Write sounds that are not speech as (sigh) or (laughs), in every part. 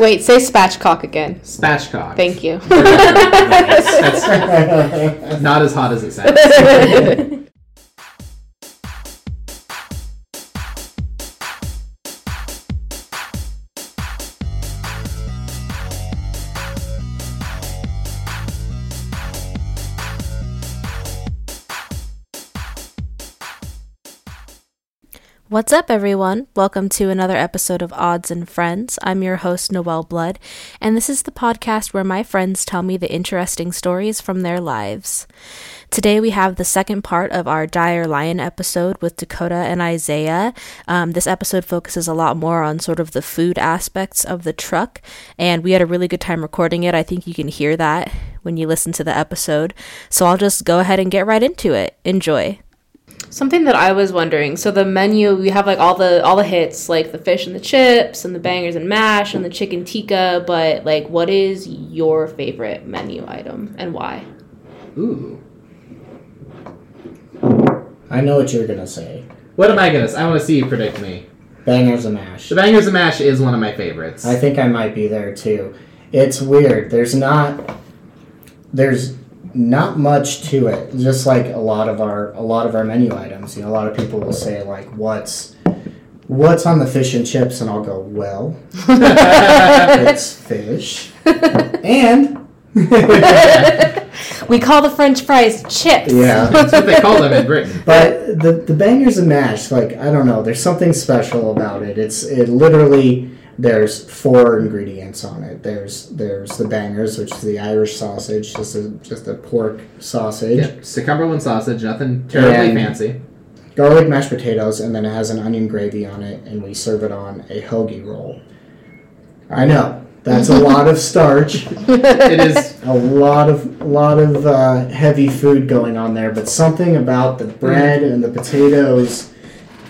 Wait, say spatchcock again. Spatchcock. Thank you. That's not as hot as it sounds. (laughs) What's up, everyone? Welcome to another episode of Odds and Friends. I'm your host, Noelle Blood, and this is the podcast where my friends tell me the interesting stories from their lives. Today, we have the second part of our Dire Lion episode with Dakota and Isaiah. Um, this episode focuses a lot more on sort of the food aspects of the truck, and we had a really good time recording it. I think you can hear that when you listen to the episode. So I'll just go ahead and get right into it. Enjoy. Something that I was wondering. So the menu, we have like all the all the hits, like the fish and the chips, and the bangers and mash, and the chicken tikka. But like, what is your favorite menu item and why? Ooh. I know what you're gonna say. What am I gonna? Say? I want to see you predict me. Bangers and mash. The Bangers and Mash is one of my favorites. I think I might be there too. It's weird. There's not. There's not much to it. Just like a lot of our a lot of our menu items. You know, a lot of people will say like, "What's what's on the fish and chips?" And I'll go, "Well, (laughs) it's fish and." (laughs) We call the French fries chips. Yeah. That's what they call them in Britain. (laughs) But the the bangers and mash, like I don't know, there's something special about it. It's it literally there's four ingredients on it. There's there's the bangers, which is the Irish sausage, just a just a pork sausage, Yeah, it's a Cumberland sausage, nothing terribly And- fancy. garlic mashed potatoes, and then it has an onion gravy on it, and we serve it on a hoagie roll. I know that's a lot of starch, (laughs) It is. a lot of a lot of uh, heavy food going on there, but something about the bread and the potatoes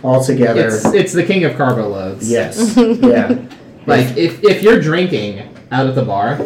all together. It's it's the king of carbo loads. Yes. yeah. (laughs) Like if if you're drinking out at the bar,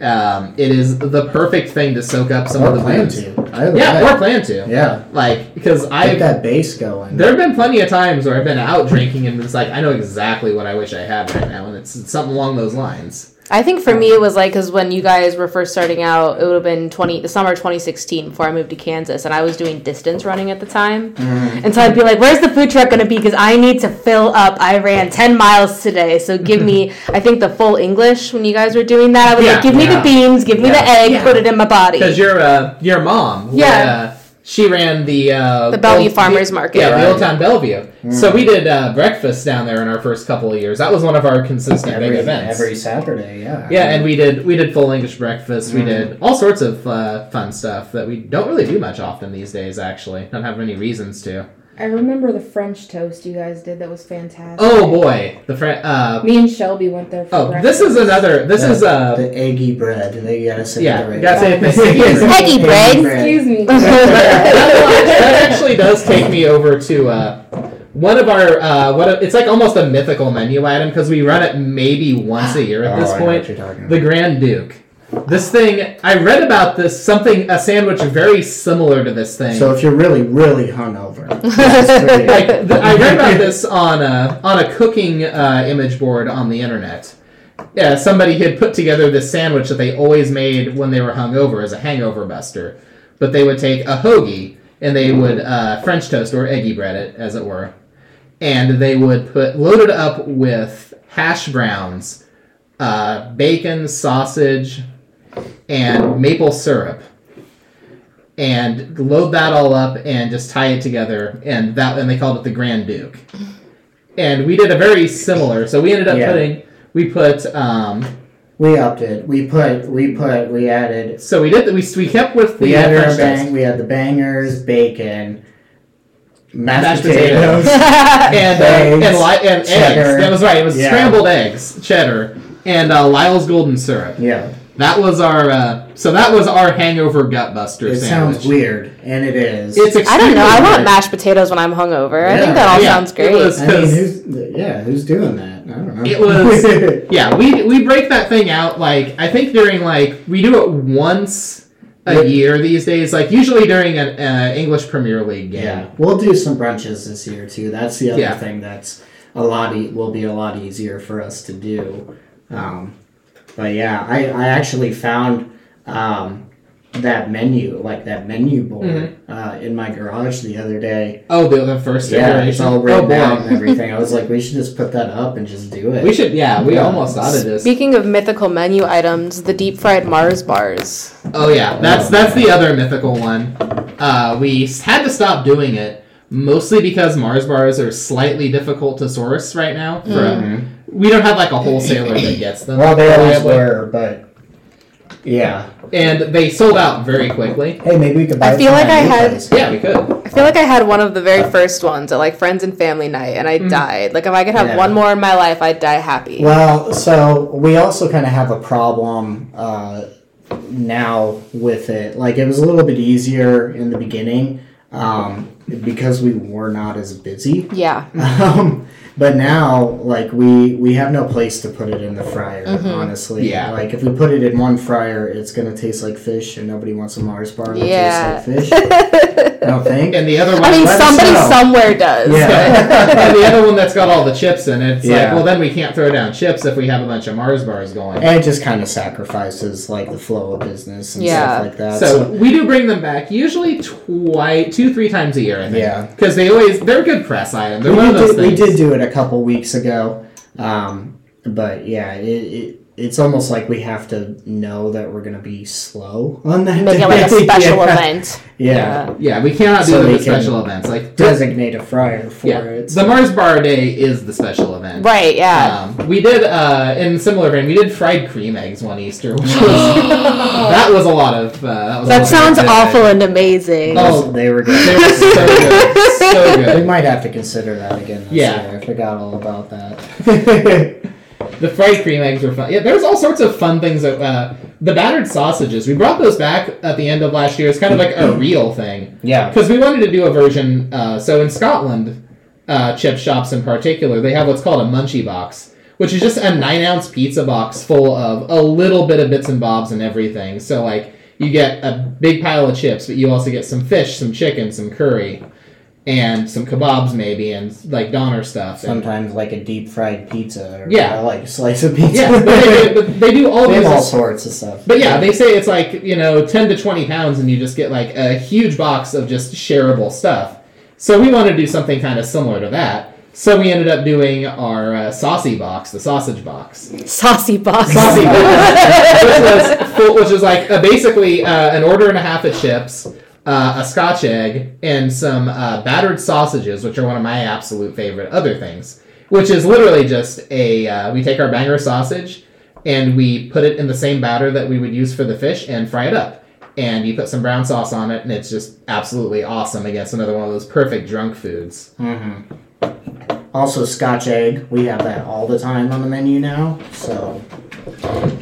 um, it is the perfect thing to soak up some Or of the plan booze. to. I Yeah, or plan to. Yeah. Like because I Get that bass going. there have been plenty of times where I've been out drinking and it's like I know exactly what I wish I had right now, and it's, it's something along those lines. I think for me it was like because when you guys were first starting out, it would have been twenty the summer twenty sixteen before I moved to Kansas, and I was doing distance running at the time, and so I'd be like, "Where's the food truck going to be?" Because I need to fill up. I ran ten miles today, so give me. I think the full English when you guys were doing that. I was Yeah, like, "Give me the beans, give me the egg, Yeah. put it in my body." Because your uh, your mom, Yeah. uh, she ran the uh, The Bellevue old- Farmers Market. Yeah, the Right. Old Town Bellevue. So we did uh, breakfast down there in our first couple of years. That was one of our consistent every, big events. every Saturday, yeah. yeah, and we did we did full English breakfast. We Mhm. did all sorts of uh, fun stuff that we don't really do much often these days. Actually, don't have many reasons to. I remember the French toast you guys did. That was fantastic. Oh boy, the friend. Uh, Me and Shelby went there for oh, breakfast. this is another. This The- is uh. the eggy bread. They gotta say Yeah, it right. you gotta say it the eggy bread. Eggy bread. Excuse me. (laughs) that, that actually does take me over to uh, one of our uh, what a, it's like almost a mythical menu item because we run it maybe once a year at Oh, this I know point. what you're talking about. The Grand Duke. This thing, I read about this something a sandwich very similar to this thing. So if you're really, really hungover, (laughs) that's (laughs) like th- I read about this on a on a cooking uh, image board on the internet. Yeah, somebody had put together this sandwich that they always made when they were hungover as a hangover buster. But they would take a hoagie and they would uh, French toast or eggy bread it, as it were, and they would put load it up with hash browns, uh, bacon, sausage, and maple syrup and load that all up and just tie it together and that and they called it the Grand Duke. And we did a very similar. So we ended up Yeah. putting we put um we upped it. We put, we put, we added, so we did the, we we kept with the we uh, added our bang, we had the bangers, bacon, mashed, Mashed potatoes. (laughs) and uh, Eggs, and, li- and eggs. That was right. It was Yeah. scrambled eggs, cheddar, and uh, Lyle's golden syrup. yeah, That was our uh, so that was our hangover gut buster it sandwich. sounds weird, and it is. It's I don't know. I want weird. mashed potatoes when I'm hungover. I think that all Yeah, sounds it great. was- I mean, who's, yeah, who's doing that? I don't know. It was (laughs) yeah. We we break that thing out like I think during like we do it once a Yeah. year these days. Like usually during an uh, English Premier League game. Yeah, we'll do some brunches this year too. That's the other Yeah. thing that's a lot e- will be a lot easier for us to do. Um, but yeah, I, I actually found um, that menu, like that menu board, uh, in my garage the other day. Oh, the, the first Yeah, iteration. it's all oh, written boy. out and everything. I was like, we should just put that up and just do it. We should, yeah, we Yeah. almost thought of this. Speaking of mythical menu items, the deep fried Mars bars. Oh yeah, that's that's the other mythical one. Uh, we had to stop doing it mostly because Mars bars are slightly difficult to source right now. For Mhm. We don't have like a wholesaler that gets them. Well, they always reliably. were, but yeah. and they sold out very quickly. Hey, maybe we could buy. I feel like I new had- place. Yeah, we could. I feel like I had one of the very first ones at like friends and family night, and I died. Like if I could have Yeah. one more in my life, I'd die happy. Well, so we also kind of have a problem uh, now with it. Like it was a little bit easier in the beginning um, because we were not as busy. yeah. (laughs) Um, but now, like we we have no place to put it in the fryer. Mm-hmm. Honestly, Yeah. Like if we put it in one fryer, it's gonna taste like fish, and nobody wants a Mars bar that Yeah. tastes like fish. (laughs) I don't think. And the other one, I mean, somebody somewhere does. Yeah. (laughs) and the other one that's got all the chips in it. It's like, well, then we can't throw down chips if we have a bunch of Mars bars going. and it just kind of sacrifices like the flow of business and Yeah. stuff like that. So we do bring them back usually twice, two, three times a year. I think. Yeah. Because they always they're a good press item. They're we, one of did, those do- we did do it a couple weeks ago, um, but yeah, it, it it's almost like we have to know that we're gonna be slow on that. Make it like a (laughs) day. special yeah. event. Yeah. Yeah, we cannot do So them we special events. Like designate a fryer for yeah, it. the Mars Bar Day is the special event. Right, yeah. Um, we did uh, in similar vein. We did fried cream eggs one Easter, which was (gasps) (laughs) that was a lot of. Uh, that was that sounds good. awful and amazing. Oh. they were good. They were so good, so (laughs) good. we might have to consider that again. This Yeah. year. I forgot all about that. The fried cream eggs were fun. Yeah, there's all sorts of fun things. That, uh, the battered sausages. We brought those back at the end of last year. It's kind of like a real thing. yeah. Because we wanted to do a version. Uh, so in Scotland, uh, chip shops in particular, they have what's called a munchie box, which is just a nine ounce pizza box full of a little bit of bits and bobs and everything. So like you get a big pile of chips, but you also get some fish, some chicken, some curry, and some kebabs maybe, and like doner stuff. And, Sometimes like a deep fried pizza or Yeah. like a slice of pizza. yeah, but they, do- but they do (laughs) all They have all sorts of stuff. But yeah, they say it's like you know ten to twenty pounds, and you just get like a huge box of just shareable stuff. So we want to do something kind of similar to that. So we ended up doing our uh, saucy box, the sausage box, Saucy box. saucy box, (laughs) which was which was like uh, basically uh, an order and a half of chips, uh, a Scotch egg, and some uh, battered sausages, which are one of my absolute favorite other things. Which is literally just a uh, we take our banger sausage and we put it in the same batter that we would use for the fish and fry it up. And you put some brown sauce on it, and it's just absolutely awesome. Against another one of those perfect drunk foods. Mm-hmm. Also, Scotch egg. We have that all the time on the menu now. So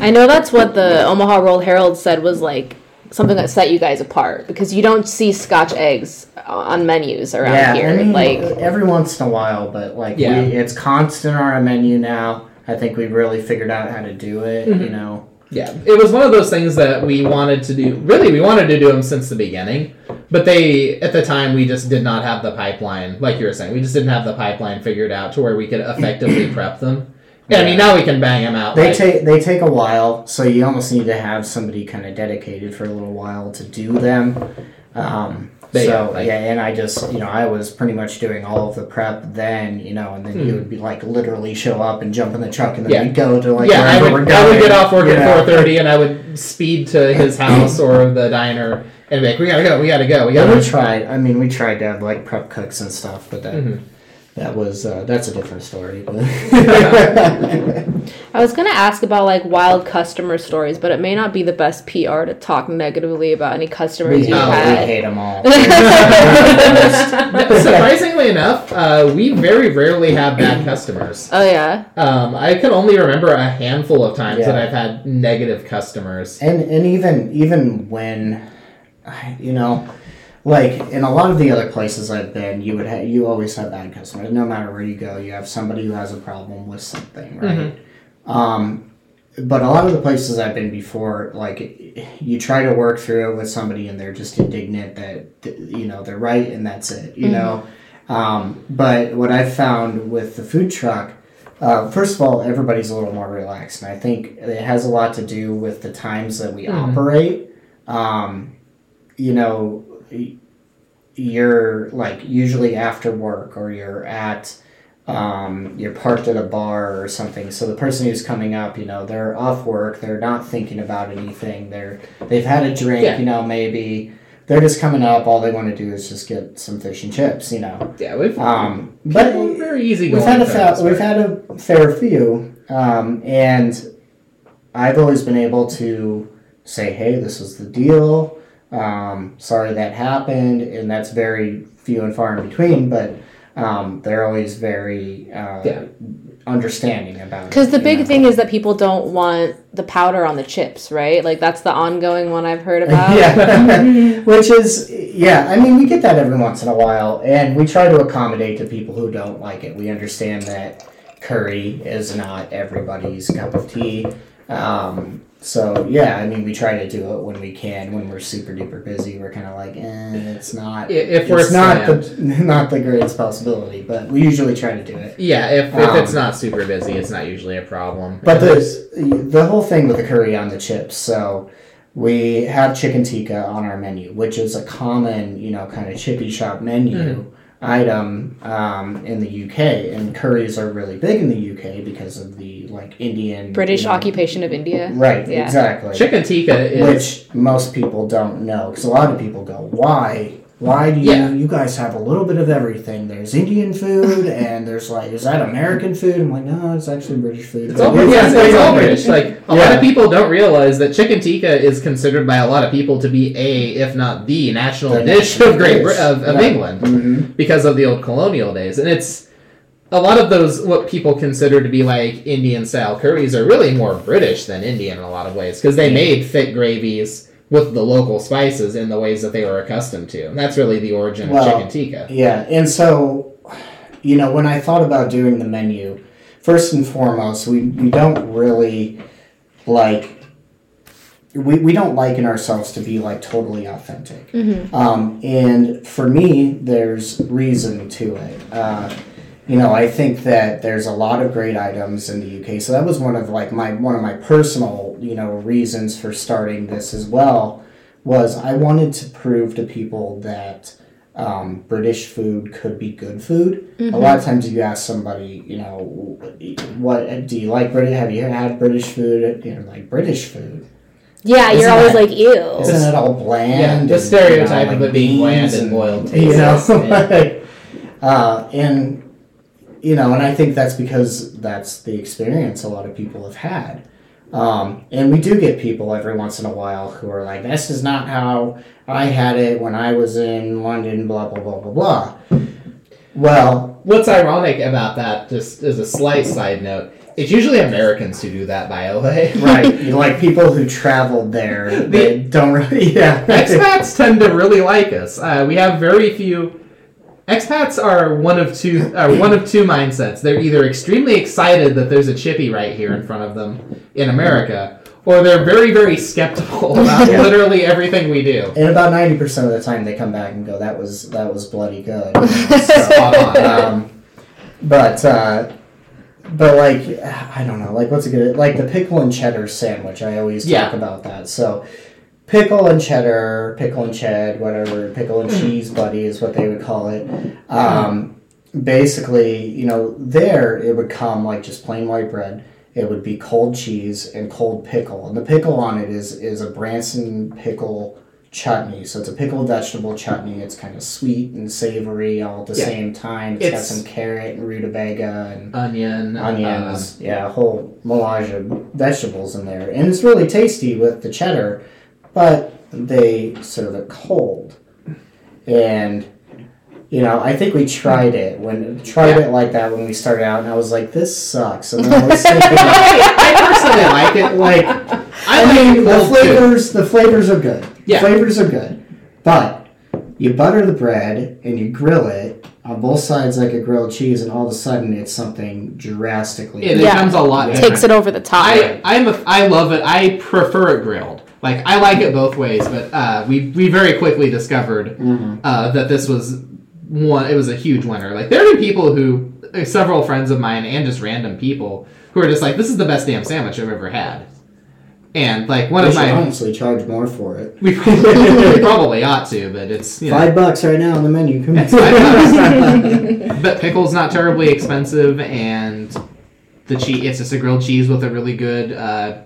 I know that's what the Omaha World Herald said was like something that set you guys apart because you don't see Scotch eggs on menus around yeah, here. I mean, like, every once in a while, but like Yeah. we, it's constant on our menu now. I think we've really figured out how to do it. Mm-hmm. You know. Yeah, it was one of those things that we wanted to do. Really, we wanted to do them since the beginning, but they at the time we just did not have the pipeline, like you were saying. We just didn't have the pipeline figured out to where we could effectively prep them. Yeah, I mean now we can bang them out. They like- take they take a while, so you almost need to have somebody kind of dedicated for a little while to do them. Um, so like- yeah, and I just you know I was pretty much doing all of the prep then, you know, and then you would be like literally show up and jump in the truck, and then Hmm. Yeah. we'd go to like yeah, I would, we're I would get off work at know. four thirty, and I would speed to his (clears throat) house or the diner and be like, "We gotta go, we gotta go, we gotta." we tried. I mean, we tried to have like prep cooks and stuff, but that Mhm. That was uh, that's a different story. (laughs) I was gonna ask about like wild customer stories, but it may not be the best PR to talk negatively about any customers we, you Oh, we hate them all. (laughs) Surprisingly enough, uh, we very rarely have bad customers. Oh yeah. Um, I can only remember a handful of times Yeah. that I've had negative customers. and and even even when you know like in a lot of the other places i've been you would ha- you always have bad customers. No matter where you go you have somebody who has a problem with something right? Um but a lot of the places i've been before like you try to work through it with somebody and they're just indignant that you know they're right and that's it you know? Um, but what i've found with the food truck Uh, first of all, everybody's a little more relaxed, and I think it has a lot to do with the times that we Mhm. operate. Um, you know, you're like usually after work, or you're at um, you're parked at a bar or something. So the person who's coming up, you know, they're off work. They're not thinking about anything. They're they've had a drink, Yeah. you know, maybe. They're just coming up. All they want to do is just get some fish and chips, you know. Yeah, we've Um, but very easy we've had a fa- we've had a fair few, um, and I've always been able to say, "Hey, this is the deal. Um, sorry that happened," and that's very few and far in between. But um, they're always very uh, Yeah. understanding about it. Because the big know? thing is that people don't want the powder on the chips, right? Like that's the ongoing one I've heard about. (laughs) yeah, (laughs) which is yeah. I mean, we get that every once in a while, and we try to accommodate the people who don't like it. We understand that curry is not everybody's cup of tea. Um, so yeah, I mean, we try to do it when we can. When we're super duper busy, we're kind of like, eh, it's not. If we're it's not the (laughs) not the greatest possibility, but we usually try to do it. Yeah, if, if Um, it's not super busy, it's not usually a problem. But there's- the the whole thing with the curry on the chips. So we have chicken tikka on our menu, which is a common, you know, kind of chippy shop menu Mhm. Item um, in the UK, and curries are really big in the UK because of the like Indian British you know- occupation of India. Right, Yeah. exactly. chicken tikka is Which most people don't know, because a lot of people go, "Why? Why do you? Yeah. You guys have a little bit of everything. There's Indian food, (laughs) and there's like, is that American food?" I'm like, "No, it's actually British food." It's all, But yeah, it's, it's all British. British. Like a lot of people don't realize that chicken tikka is considered by a lot of people to be a, if not the national The dish national of Great dish. of, of Right. England Mhm. because of the old colonial days, and it's a lot of those what people consider to be like Indian style curries are really more British than Indian in a lot of ways because they made thick gravies with the local spices in the ways that they were accustomed to, and that's really the origin Well, of chicken tikka. Yeah, and so, you know, when I thought about doing the menu, first and foremost, we, we don't really like. We, we don't liken ourselves to be like totally authentic. Um, and for me, there's reason to it. Uh, you know, I think that there's a lot of great items in the UK. So that was one of like my one of my personal, you know, reasons for starting this as well was I wanted to prove to people that um, British food could be good food. A lot of times you ask somebody, you know, what do you like British? Have you had British food? You know, like British food. Yeah, Isn't you're always that- like, ew. Isn't it all bland? Yeah, the and, stereotype you know, of it being bland beans and boiled (laughs) You know, yeah. (laughs) like, uh, and you know, and I think that's because that's the experience a lot of people have had. Um, and we do get people every once in a while who are like, "This is not how I had it when I was in London." Blah blah blah blah blah. Well, What's ironic about that, just as a slight side note, it's usually Americans who do that, by the way. (laughs) right, like people who traveled there, they don't really, yeah. Expats tend to really like us. Uh, we have very few. Expats are one of two. Are one of two mindsets. They're either extremely excited that there's a chippy right here in front of them in America, or they're very, very skeptical (laughs) about Yeah. literally everything we do. And about ninety percent of the time, they come back and go, "That was that was bloody good." (laughs) On. um, but uh, but like I don't know, like what's a good like the pickle and cheddar sandwich. I always talk Yeah. about that. So pickle and cheddar, pickle and ched, whatever, pickle and cheese buddy is what they would call it. Um, basically, you know, there it would come like just plain white bread. It would be cold cheese and cold pickle, and the pickle on it is is a Branston pickle chutney. So it's a pickled vegetable chutney. It's kind of sweet and savory all at the Yeah. same time. It's got some carrot and rutabaga and Onion, onions. yeah, a whole melange of vegetables in there, and it's really tasty with the cheddar. But they serve it cold, and you know, I think we tried it when tried Yeah. it like that when we started out, and I was like, "This sucks." And then (laughs) I was thinking, I personally like it. like, I, I, mean, the cold, too. flavors, the flavors are good. Yeah. flavors are good, but you butter the bread and you grill it on both sides like a grilled cheese, and all of a sudden it's something drastically. It Yeah. becomes a lot. Yeah. Takes it over the top. I I'm a, I love it. I prefer it grilled. Like I like it both ways, but uh, we we very quickly discovered Mhm. uh, that this was one. It was a huge winner. Like there are people who uh, several friends of mine and just random people who are just like, "This is the best damn sandwich I've ever had." And like one We of my, honestly charge more for it. we probably, we probably ought to, but it's you know, Five bucks right now on the menu. Come It's five bucks. (laughs) but pickle's not terribly expensive, and the cheese it's just a grilled cheese with a really good uh,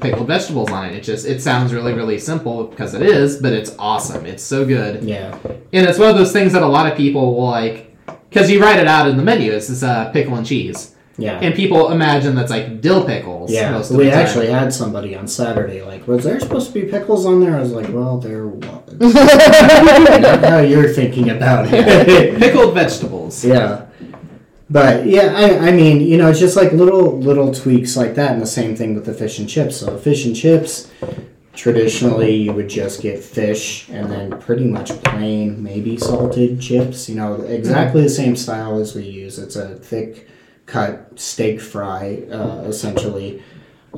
pickled vegetables on it. It just it sounds really really simple because it is, but it's awesome. It's so good, yeah. and it's one of those things that a lot of people will like because you write it out in the menu. It's this uh, pickle and cheese, Yeah. and people imagine that's like dill pickles. yeah, we actually had somebody on Saturday like, was there supposed to be pickles on there? I was like, well, there was. (laughs) How you're thinking about it. pickled vegetables. yeah. But yeah, I, I mean, you know, it's just like little little tweaks like that, and the same thing with the fish and chips. So fish and chips, traditionally you would just get fish and then pretty much plain, maybe salted chips. You know, exactly the same style as we use. It's a thick cut steak fry, uh, essentially.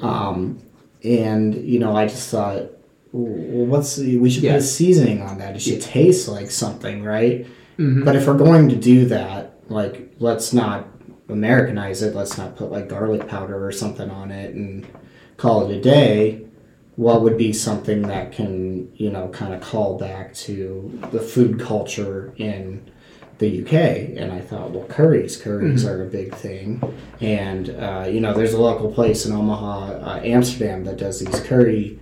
Um, and you know, I just thought, what's the, we should Yeah. put a seasoning on that. It should taste like something, right? Mhm. But if we're going to do that, like, let's not Americanize it. Let's not put like garlic powder or something on it and call it a day. What would be something that can, you know, kind of call back to the food culture in the UK? And I thought, well, curries. Curries are a big thing. And, uh, you know, there's a local place in Omaha, uh, Amsterdam, that does these curry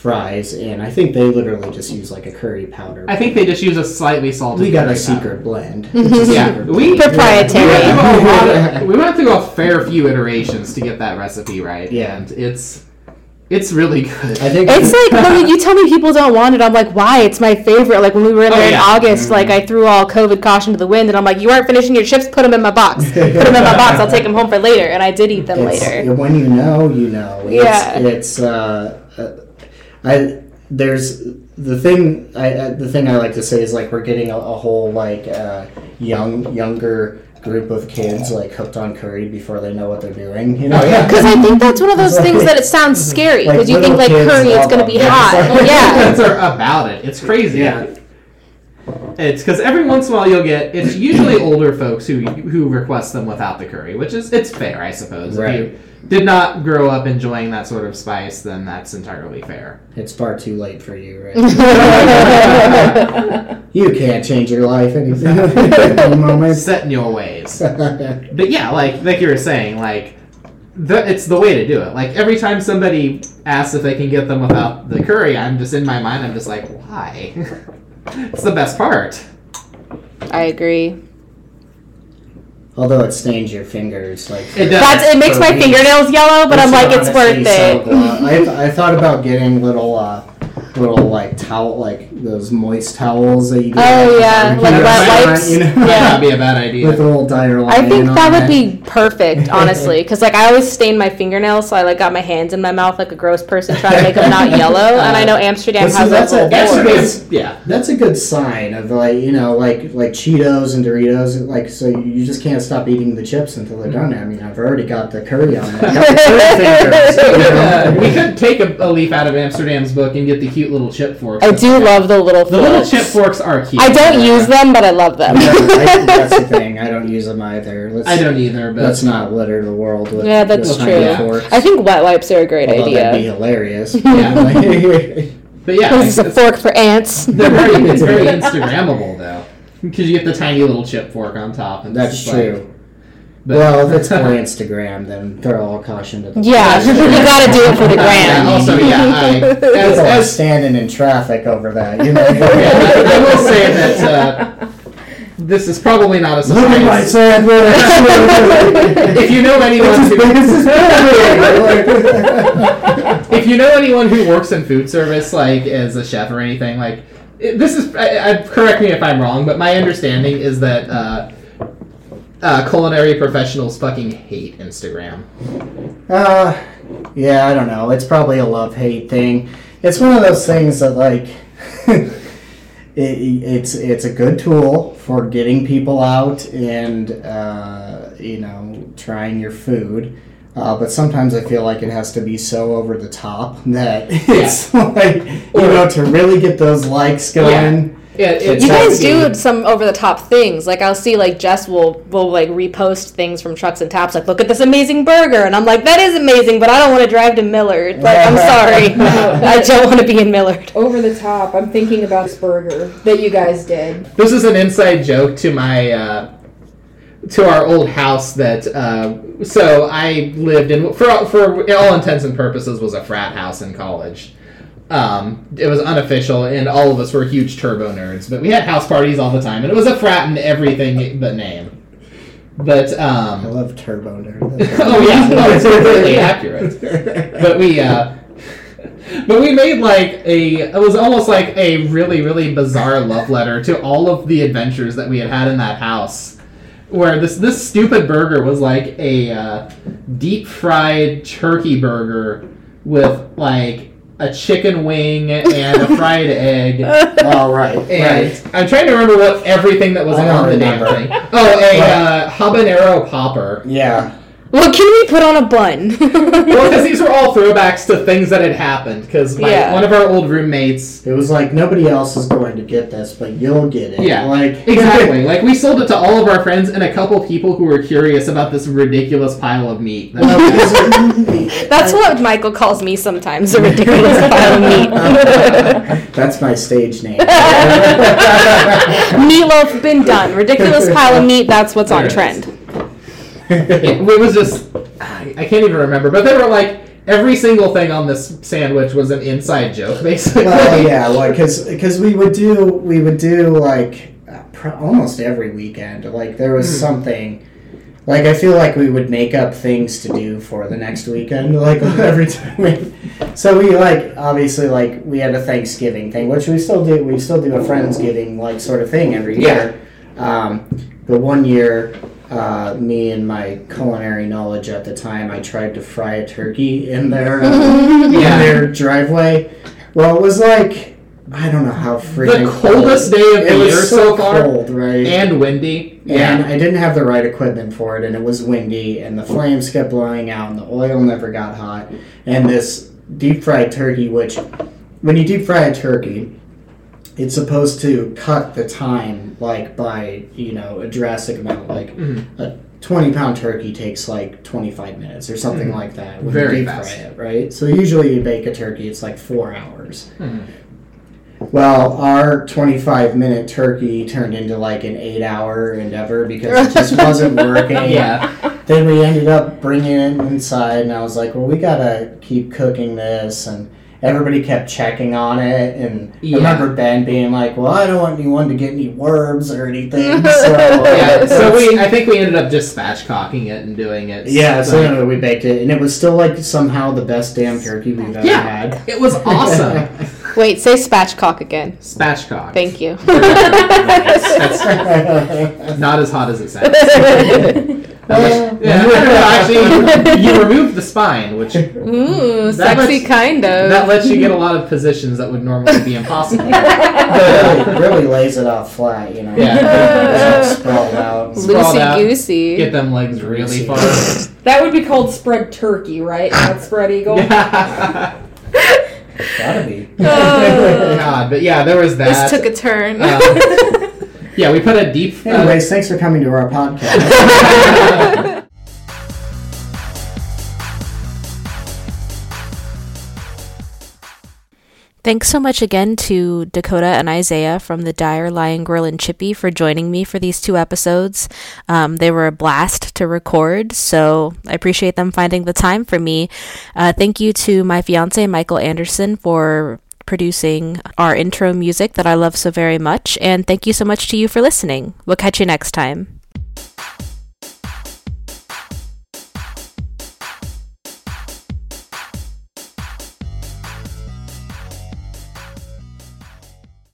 fries. And I think they literally just use like a curry powder. I think they just use a slightly salted. We got a curry powder. secret blend. (laughs) It's (laughs) a Yeah, secret we- Proprietary. We went, through a of- we went through a fair few iterations to get that recipe right. Yeah. and it's it's really good. I think It's like when you tell me people don't want it, I'm like, why? It's my favorite. Like when we were in Oh, there in yeah. August, like I threw all COVID caution to the wind, and I'm like, you aren't finishing your chips, put them in my box. (laughs) Put them in my box. I'll take them home for later, and I did eat them it's, later. when you know, you know. It's, Yeah. It's uh, uh, I there's the thing I uh, the thing I like to say is like we're getting a, a whole like uh, young younger group of kids like hooked on curry before they know what they're doing. You know. Yeah. Because I think that's one of those (laughs) things that it sounds scary. Like Because you think like curry, it's gonna be Yeah. hot. (laughs) Yeah. Kids are about it. It's crazy. Yeah. It's because every once in a while you'll get. It's usually older folks who who request them without the curry, which is it's fair, I suppose. Right. If you did not grow up enjoying that sort of spice, then that's entirely fair. It's far too late for you, right? (laughs) you can't change your life anything. Any moment. Set in your ways. But yeah, like like you were saying, like the, it's the way to do it. Like every time somebody asks if they can get them without the curry, I'm just in my mind. I'm just like, why? (laughs) it's the best part. I agree. Although it stains your fingers, like It does. That's it makes my me, fingernails yellow, but I'm like, it's worth honestly so it. I, I thought about getting little, uh, little like towel, like those moist towels that you. Get Oh, at yeah, barbecue like wet restaurant, (laughs) wipes. You know? Might Yeah. not be a bad idea. With a little Dire Lion. I think that would it. be perfect, (laughs) honestly, because like I always stain my fingernails, so I like got my hands in my mouth like a gross person trying to make them not yellow. (laughs) And I know Amsterdam Well, see, has that's a a- that's a good- yeah. That's a good sign of like you know like like Cheetos and Doritos like so you just can't stop eating the chips until they're done. I mean I've already got the curry on it. Got the curry fingers, you Uh, know? we could take a, a leaf out of Amsterdam's book and get the cute little chip forks. I do love the little the little chip forks are cute. I don't use them, but I love them. Yeah, I, (laughs) that's the thing. I don't use them either. Let's, I don't either, but Let's not litter the world with Yeah, that's true. Yeah. forks. I think wet wipes are a great Although that'd be hilarious. (laughs) Yeah. (laughs) but yeah, This is a fork for ants. they're very, it's very Instagrammable though, because you get the tiny little chip fork on top. And That's it's just like- true. But- well, if it's for (laughs) Instagram, then they're all caution to the Yeah, (laughs) you gotta do it for the (laughs) gram. Yeah, also, yeah, I, as, People are as standing in traffic over that. You know. Yeah, I will say that uh, this is probably not a Look my surprise. sandwich. if you know anyone It's as big who, as this building. if you know anyone who works in food service, like as a chef or anything, like this is. I, I, correct me if I'm wrong, but my understanding is that uh, uh, culinary professionals fucking hate Instagram. Uh, yeah, I don't know. It's probably a love hate thing. It's one of those things that like (laughs) it, it's it's a good tool for getting people out and uh, you know trying your food. Uh, but sometimes I feel like it has to be so over the top that (laughs) it's like you know to really get those likes going. Yeah, it- You guys do some over the top things. Like I'll see like Jess will will like repost things from Trucks and Taps like look at this amazing burger and I'm like that is amazing but I don't want to drive to Millard. Like I'm (laughs) sorry. I don't want to be in Millard. Over the top. I'm thinking about this burger that you guys did. This is an inside joke to my uh, to our old house that uh, so I lived in for for all intents and purposes was a frat house in college. Um, it was unofficial, and all of us were huge turbo nerds. But we had house parties all the time, and it was a frat in everything but name. But I um, love Turbo Nerd. (laughs) oh yeah, no, it's completely accurate. (laughs) But we uh, but we made like a it was almost like a really really bizarre love letter to all of the adventures that we had had in that house. Where this this stupid burger was like a uh, deep fried turkey burger with like a chicken wing and a fried egg. (laughs) All right, And right. I'm trying to remember what everything that was I on the damn remember. thing. Oh, a uh, habanero popper. Yeah, What can we put on a bun? (laughs) Well, because these were all throwbacks to things that had happened. Because Yeah. one of our old roommates, it was like nobody else is going to get this, but you'll get it. Yeah, like (laughs) exactly, like we sold it to all of our friends and a couple people who were curious about this ridiculous pile of meat. Well, because- That's what Michael calls me sometimes, a ridiculous (laughs) pile of meat. That's my stage name. Meatloaf been done. Ridiculous pile of meat, that's what's on There it trend. it, (laughs) it was just, I I can't even remember, but they were like every single thing on this sandwich was an inside joke, (laughs) basically. well, yeah, like because because we would do we would do like pr- almost every weekend. Like there was Hmm. something. Like I feel like we would make up things to do for the next weekend. (laughs) Like every time we, so we like obviously like we had a Thanksgiving thing, which we still do. We still do a Friendsgiving like sort of thing every year. Um, the one year, uh, me and my culinary knowledge at the time, I tried to fry a turkey in their uh, (laughs) in their driveway. Well, it was like I don't know how freaking the coldest day of It the was year so far, cold, right? and windy. and I didn't have the right equipment for it, and it was windy, and the flames kept blowing out, and the oil never got hot. And this deep fried turkey, which, when you deep fry a turkey, it's supposed to cut the time like by you know a drastic amount. Like Mhm. a twenty pound turkey takes like twenty five minutes or something Mhm. like that. When Very you deep fast. fry it, right? So usually you bake a turkey, it's like four hours. Mhm. Well, our 25 minute turkey turned into like an eight hour endeavor because it just (laughs) wasn't working. Yeah. Then we ended up bringing it inside, and I was like, well, we gotta keep cooking this. And everybody kept checking on it. And Yeah. I remember Ben being like, well, I don't want anyone to get any worms or anything. (laughs) So, Yeah, so we I think we ended up just spatchcocking it and doing it. Yeah, so like- anyway, we baked it, and it was still like somehow the best damn turkey we've ever Yeah. had. it was awesome. (laughs) Wait, say spatchcock again. Spatchcock. Thank you. (laughs) That's not as hot as it sounds. (laughs) yeah, actually, you remove the spine, which Ooh, sexy lets- kind of. that lets you get a lot of positions that would normally be impossible. (laughs) really, really lays it off flat, you know. Yeah. Sprawled out. (laughs) Loosey goosey. Get them legs really far. That would be called spread turkey, right? Not spread eagle. Yeah. Gotta be. Oh. God, but yeah, there was that. This took a turn. Um, yeah, we put a deep. uh, Anyways, thanks for coming to our podcast. (laughs) Thanks so much again to Dakota and Isaiah from the Dire Lion Grill and Chippy for joining me for these two episodes. Um, they were a blast to record, so I appreciate them finding the time for me. Uh, thank you to my fiance, Michael Anderson, for producing our intro music that I love so very much, and thank you so much to you for listening. We'll catch you next time.